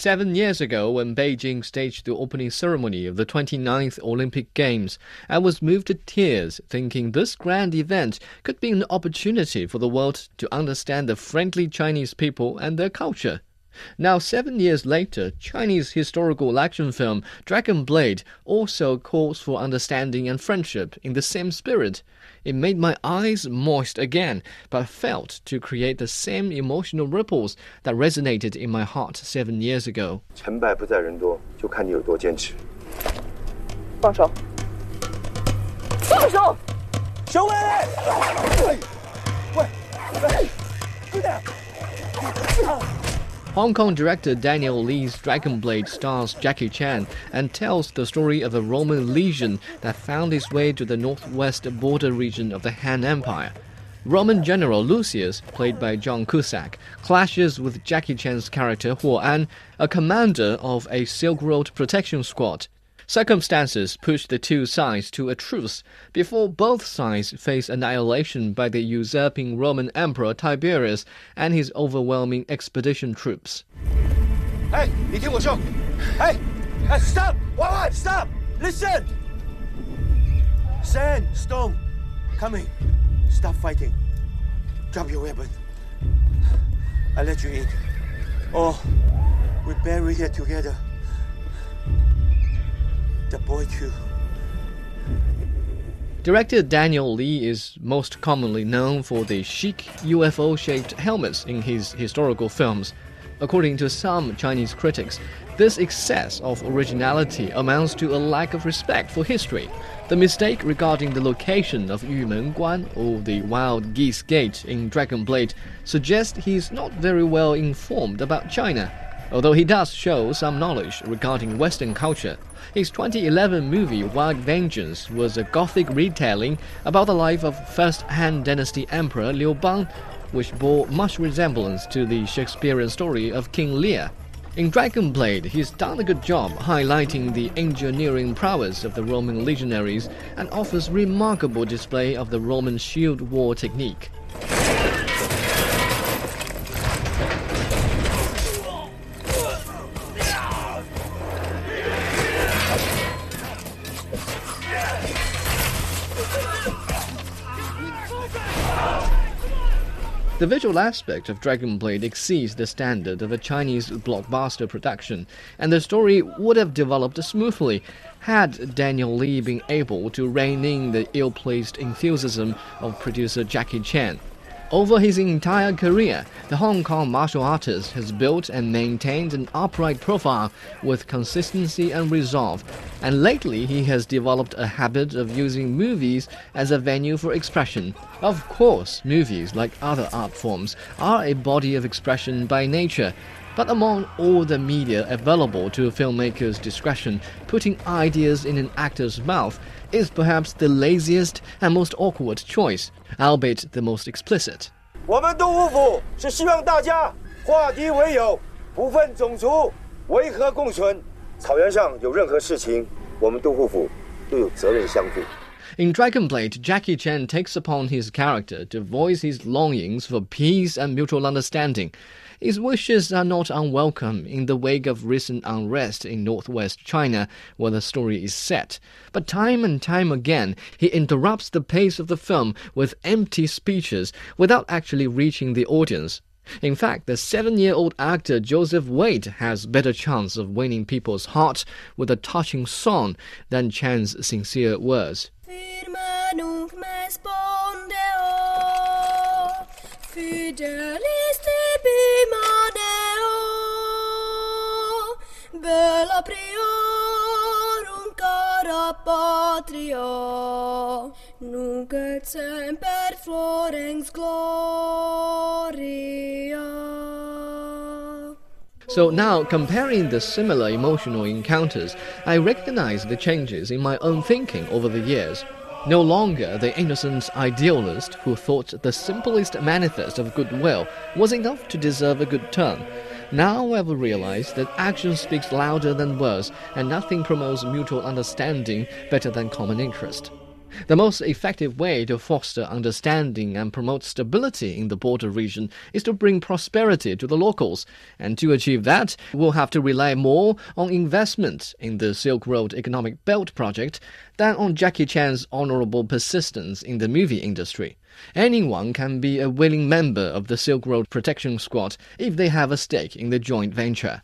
Seven years ago, when Beijing staged the opening ceremony of the 29th Olympic Games, I was moved to tears thinking this grand event could be an opportunity for the world to understand the friendly Chinese people and their culture. Now, seven years later, Chinese historical action film Dragon Blade also calls for understanding and friendship in the same spirit. It made my eyes moist again, but failed to create the same emotional ripples that resonated in my heart seven years ago. 成败不在人多，就看你有多坚持。放手！放手！小伟！ Kong director Daniel Lee's Dragon Blade stars Jackie Chan and tells the story of a Roman legion that found its way to the northwest border region of the Han Empire. Roman general Lucius, played by John Cusack, clashes with Jackie Chan's character Huo An, a commander of a Silk Road protection squad. Circumstances push the two sides to a truce before both sides face annihilation by the usurping Roman Emperor Tiberius and his overwhelming expedition troops. Hey, Hey, hey, stop! What? Stop! Listen! Sand, stone, coming. Stop fighting. Drop your weapon. I let you in. Oh, we bury here together the boy too. Director Daniel Lee is most commonly known for the chic UFO shaped helmets in his historical films. According to some Chinese critics, this excess of originality amounts to a lack of respect for history. The mistake regarding the location of Yumen Guan or the Wild Geese Gate in Dragon Blade suggests he's not very well informed about China although he does show some knowledge regarding Western culture. His 2011 movie White Vengeance was a gothic retelling about the life of first Han Dynasty Emperor Liu Bang, which bore much resemblance to the Shakespearean story of King Lear. In Dragon Blade, he's done a good job highlighting the engineering prowess of the Roman legionaries and offers remarkable display of the Roman shield war technique. The visual aspect of Dragon Blade exceeds the standard of a Chinese blockbuster production, and the story would have developed smoothly had Daniel Lee been able to rein in the ill placed enthusiasm of producer Jackie Chan. Over his entire career, the Hong Kong martial artist has built and maintained an upright profile with consistency and resolve, and lately he has developed a habit of using movies as a venue for expression. Of course, movies, like other art forms, are a body of expression by nature, but among all the media available to a filmmaker's discretion, putting ideas in an actor's mouth is perhaps the laziest and most awkward choice, albeit the most explicit. 我们杜虎府是希望大家化敌为友，不分种族，维和共存。草原上有任何事情，我们杜虎府都有责任相助。in Dragon Blade, Jackie Chan takes upon his character to voice his longings for peace and mutual understanding. His wishes are not unwelcome in the wake of recent unrest in northwest China, where the story is set. But time and time again, he interrupts the pace of the film with empty speeches without actually reaching the audience. In fact, the seven year old actor Jozef Waite has better chance of winning people's hearts with a touching song than Chan's sincere words. Cara patria, nunc et semper florens gloria. So now, comparing the similar emotional encounters, I recognize the changes in my own thinking over the years. No longer the innocent idealist who thought the simplest manifest of goodwill was enough to deserve a good turn. Now I've realized that action speaks louder than words, and nothing promotes mutual understanding better than common interest. The most effective way to foster understanding and promote stability in the border region is to bring prosperity to the locals. And to achieve that, we'll have to rely more on investment in the Silk Road Economic Belt project than on Jackie Chan's honorable persistence in the movie industry. Anyone can be a willing member of the Silk Road Protection Squad if they have a stake in the joint venture.